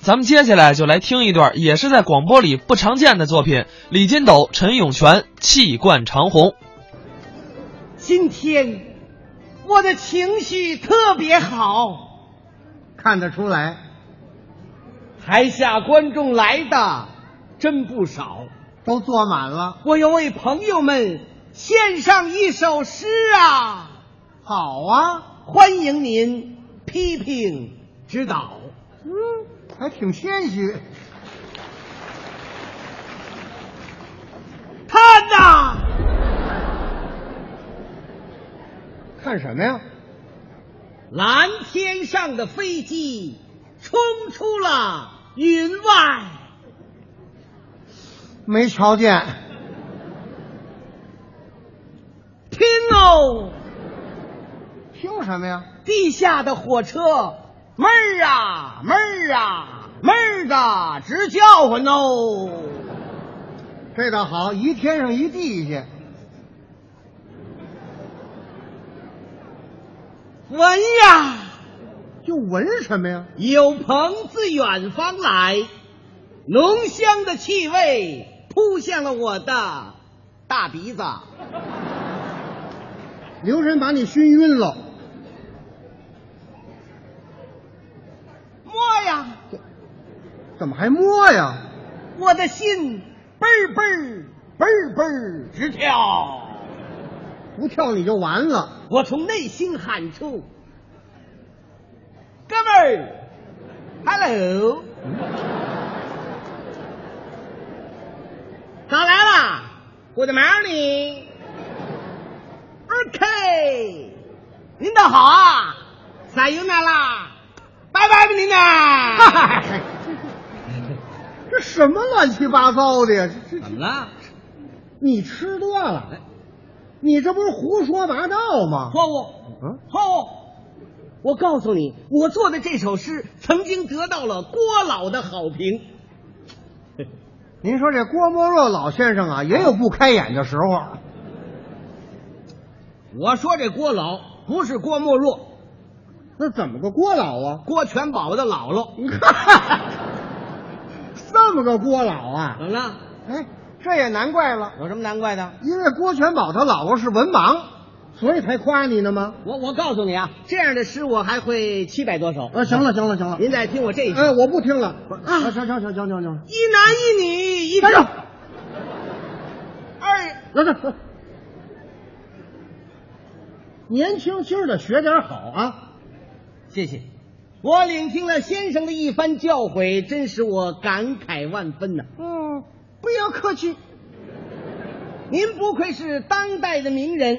咱们接下来就来听一段，也是在广播里不常见的作品——李金斗、陈永泉气贯长虹。今天我的情绪特别好，看得出来，台下观众来的真不少，都坐满了。我要为朋友们献上一首诗啊！好啊，欢迎您批评指导。嗯，还挺谦虚。看呐，看什么呀？蓝天上的飞机冲出了云外，没瞧见。听哦，听什么呀？地下的火车闷儿啊妹儿啊妹儿的直叫唤哦。这倒好，一天上一地下。闻呀，就闻什么呀？有朋自远方来，浓香的气味扑向了我的大鼻子。留神把你熏晕了。摸呀，怎么还摸呀？我的心嘣儿嘣儿嘣嘣直跳。不跳你就完了。我从内心喊出：“哥们儿，hello，早来了，Good morning，OK，您倒好啊，撒油那啦，拜拜吧您呐。这什么乱七八糟的呀？这这怎么了？你吃多了。你这不是胡说八道吗？错误，嗯，错误！我告诉你，我做的这首诗曾经得到了郭老的好评。您说这郭沫若老先生啊，也有不开眼的时候。我说这郭老不是郭沫若，那怎么个郭老啊？郭全宝的姥姥。这么个郭老啊？怎么了？哎。这也难怪了，有什么难怪的？因为郭全宝他姥姥是文盲，所以才夸你呢吗？我我告诉你啊，这样的诗我还会七百多首。啊，行了行了行了，您再听我这一句。哎，我不听了。啊，行行行行行行，一男一女一。站住！二，来，年轻轻的学点好啊！谢谢，我聆听了先生的一番教诲，真使我感慨万分呐。嗯。不要客气，您不愧是当代的名人，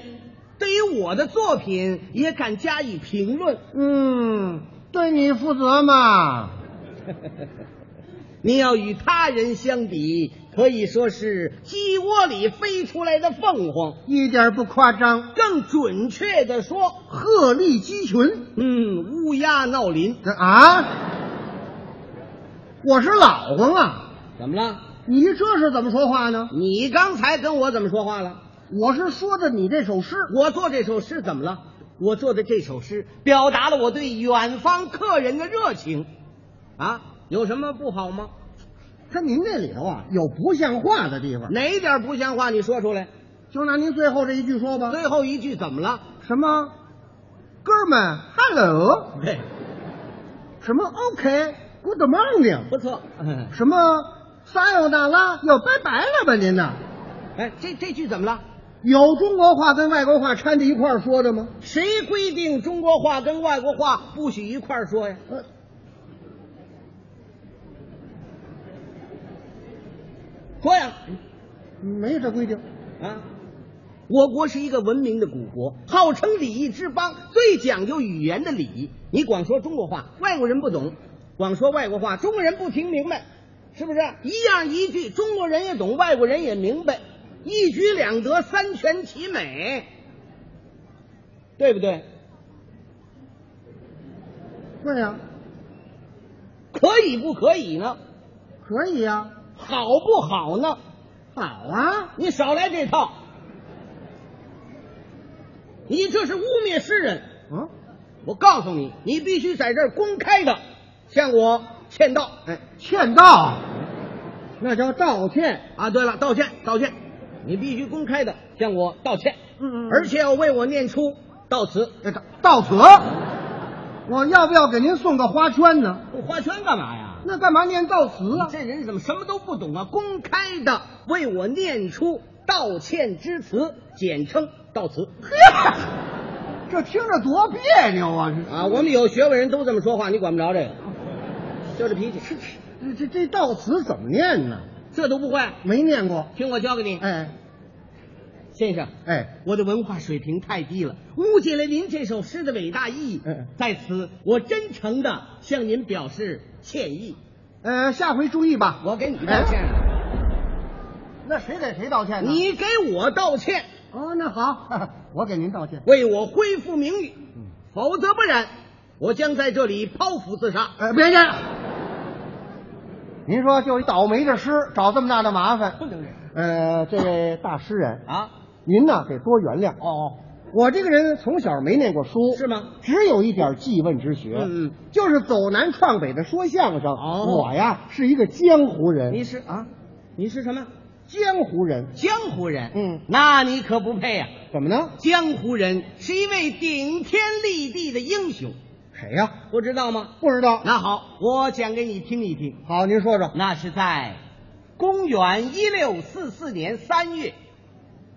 对于我的作品也敢加以评论。嗯，对你负责嘛。你要与他人相比，可以说是鸡窝里飞出来的凤凰，一点不夸张。更准确的说，鹤立鸡群。嗯，乌鸦闹林。啊，我是老公啊。怎么了？你这是怎么说话呢？你刚才跟我怎么说话了？我是说的你这首诗。我做这首诗怎么了？我做的这首诗表达了我对远方客人的热情，啊，有什么不好吗？可您这里头啊有不像话的地方。哪一点不像话？你说出来。就拿您最后这一句说吧。最后一句怎么了？什么？哥们，hello。对。什么？OK，good morning。不错。什么？撒有那拉，要拜拜了吧您呐？哎，这这句怎么了？有中国话跟外国话掺在一块儿说的吗？谁规定中国话跟外国话不许一块儿说呀？呃，说呀，没有这规定啊。我国是一个文明的古国，号称礼仪之邦，最讲究语言的礼仪。你光说中国话，外国人不懂；光说外国话，中国人不听明白。是不是一样一句，中国人也懂，外国人也明白，一举两得，三全其美，对不对？对呀。可以不可以呢？可以呀。好不好呢？好啊！你少来这套，你这是污蔑诗人。啊，我告诉你，你必须在这儿公开的向我。欠道。哎，欠道，那叫道歉。啊，对了，道歉，道歉，你必须公开的向我道歉，嗯嗯而且要为我念出悼词。哎，到到此，我要不要给您送个花圈呢？我花圈干嘛呀？那干嘛念悼词啊？这人怎么什么都不懂啊？公开的为我念出道歉之词，简称悼词。呵，这听着多别扭啊！啊，我们有学问人都这么说话，你管不着这个，就这脾气，这这这悼词怎么念呢？这都不会。没念过。听我教给你，哎先生，哎，我的文化水平太低了，误解了您这首诗的伟大意义。嗯在此，我真诚的向您表示歉意。呃，下回注意吧。我给你道歉，那谁给谁道歉呢？你给我道歉，哦，那好，我给您道歉。为我恢复名誉，嗯否则不然，我将在这里剖腹自杀。呃，别介。您说就一倒霉的诗，找这么大的麻烦。不呃，这位大诗人，啊！您呢得多原谅。哦哦，我这个人从小没念过书，是吗？只有一点记问之学，嗯嗯就是走南闯北的说相声。哦我呀是一个江湖人，你是啊？你是什么？江湖人，江湖人。嗯那你可不配呀、怎么呢？江湖人是一位顶天立地的英雄，谁呀？不知道吗？不知道。那好，我讲给你听一听。好，您说说。那是在公元一六四四年三月，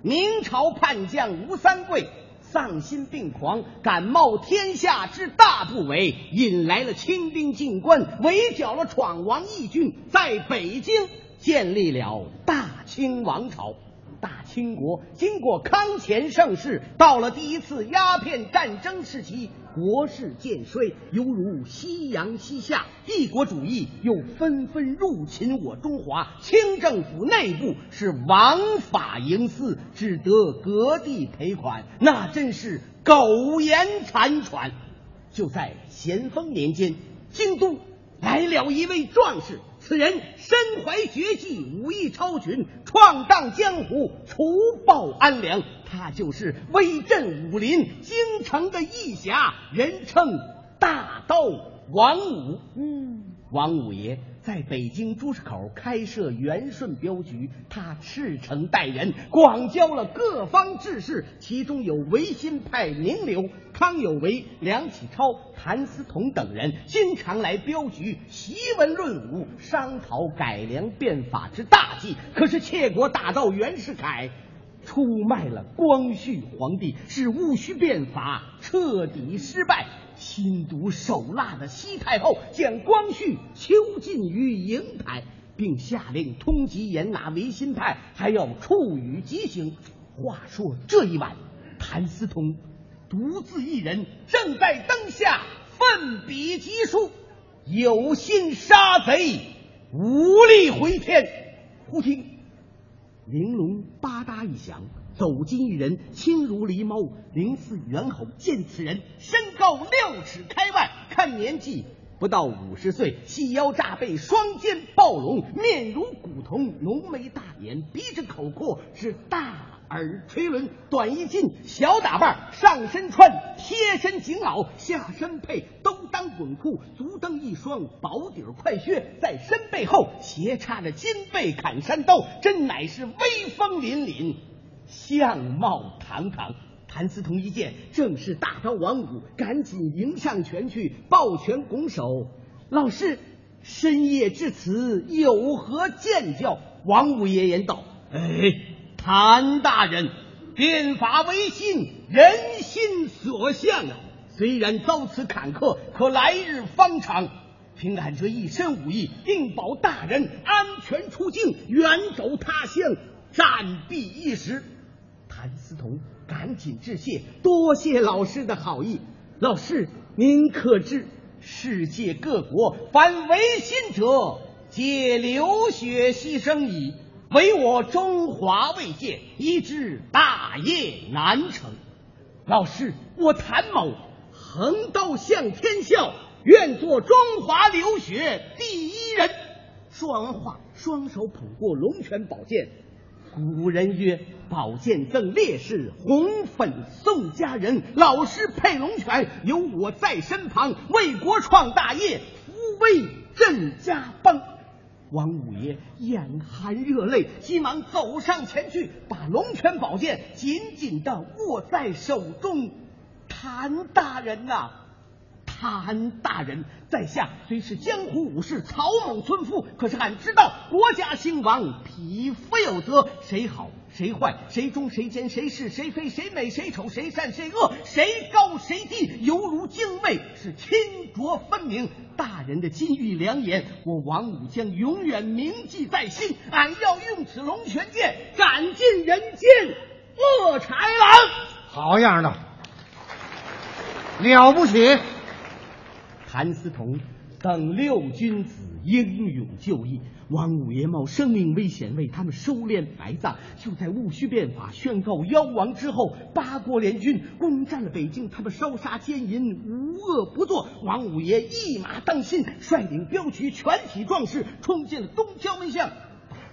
明朝叛将吴三桂丧心病狂，敢冒天下之大不韪，引来了清兵进关，围剿了闯王义军，在北京建立了大清王朝。大清国经过康乾盛世，到了第一次鸦片战争时期，国势渐衰，犹如夕阳西下，帝国主义又纷纷入侵我中华，清政府内部是枉法营私，只得割地赔款，那真是苟延残喘。就在咸丰年间，京都来了一位壮士，此人身怀绝技，武艺超群，闯荡江湖，除暴安良。他就是威震武林、京城的义侠，人称大刀王五。嗯，王五爷在北京朱市口开设元顺镖局，他赤诚待人，广交了各方志士，其中有维新派名流康有为、梁启超、谭嗣同等人，经常来镖局习文论武，商讨改良变法之大计。可是窃国大盗袁世凯。出卖了光绪皇帝，使戊戌变法彻底失败。心毒手辣的西太后将光绪囚禁于瀛台，并下令通缉严拿维新派，还要处以极刑。话说这一晚，谭嗣同独自一人正在灯下奋笔疾书，有心杀贼，无力回天。忽听玲珑吧嗒一响，走进一人，轻如狸猫，灵似猿猴。见此人身高六尺开外，看年纪不到五十岁，细腰炸背，双肩暴龙，面如古铜，浓眉大眼，鼻子口阔，是大。耳垂轮，短衣襟，小打扮，上身穿贴身锦袄，下身配兜裆滚裤，足蹬一双薄底快靴，在身背后斜插着金背砍山刀，真乃是威风凛凛，相貌堂堂。谭嗣同一见正是大刀王五，赶紧迎上前去，抱拳拱手：“老师，深夜至此，有何见教？”王五爷言道：“哎。”谭大人，变法维新，人心所向啊！虽然遭此坎坷，可来日方长。凭俺这一身武艺，定保大人安全出境，远走他乡，暂避一时。谭嗣同赶紧致谢，多谢老师的好意。老师，您可知，世界各国凡维新者，皆流血牺牲矣。唯我中华未见，以致大业难成。老师，我谭某横刀向天笑，愿做中华流血第一人。说完话，双手捧过龙泉宝剑。古人曰：“宝剑赠烈士，红粉送佳人。”老师配龙泉，有我在身旁，为国创大业，扶危镇家邦。王五爷眼含热泪，急忙走上前去，把龙泉宝剑紧紧的握在手中。谭大人呐、谭大人，在下虽是江湖武士、草莽村夫，可是俺知道国家兴亡，匹夫有责，谁好谁坏，谁忠谁奸，谁是谁非，谁美谁丑，谁善谁恶，谁高谁低，犹如泾渭，是清浊分明。大人的金玉良言，我王武将永远铭记在心。俺要用此龙泉剑斩尽人间恶豺狼。好样的，了不起！谭嗣同等六君子英勇就义，王五爷冒生命危险为他们收敛埋葬。就在戊戌变法宣告夭亡之后，八国联军攻占了北京，他们烧杀奸淫，无恶不作。王五爷一马当先，率领镖局全体壮士冲进了东郊门巷。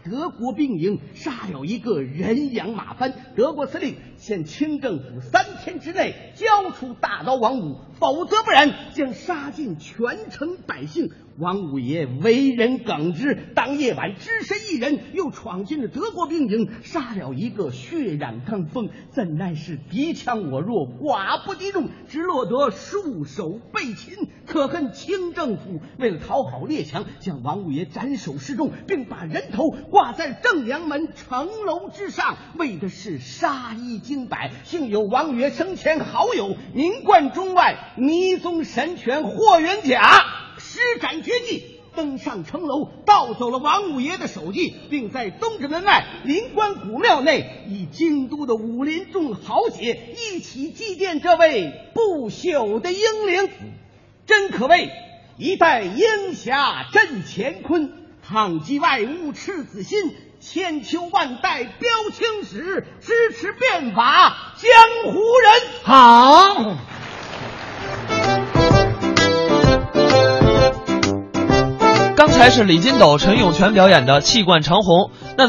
德国兵营杀了一个人仰马翻，德国司令限清政府三天之内交出大刀王五，否则不然将杀尽全城百姓。王五爷为人耿直，当夜晚只身一人又闯进了德国兵营，杀了一个血染刚锋，怎奈是敌强我弱，寡不敌众，只落得束手被擒。可恨清政府为了讨好列强，将王五爷斩首示众，并把人头挂在正阳门城楼之上，为的是杀一儆百。幸有王爷生前好友名冠中外迷踪神拳霍元甲。施展绝技，登上城楼，盗走了王五爷的手迹，并在东直门外灵官古庙内，与京都的武林众豪杰一起祭奠这位不朽的英灵，真可谓一代英侠震乾坤，抗击外物赤子心，千秋万代标青史，支持变法江湖人。好，刚才是李金斗、陈永泉表演的气贯长虹。那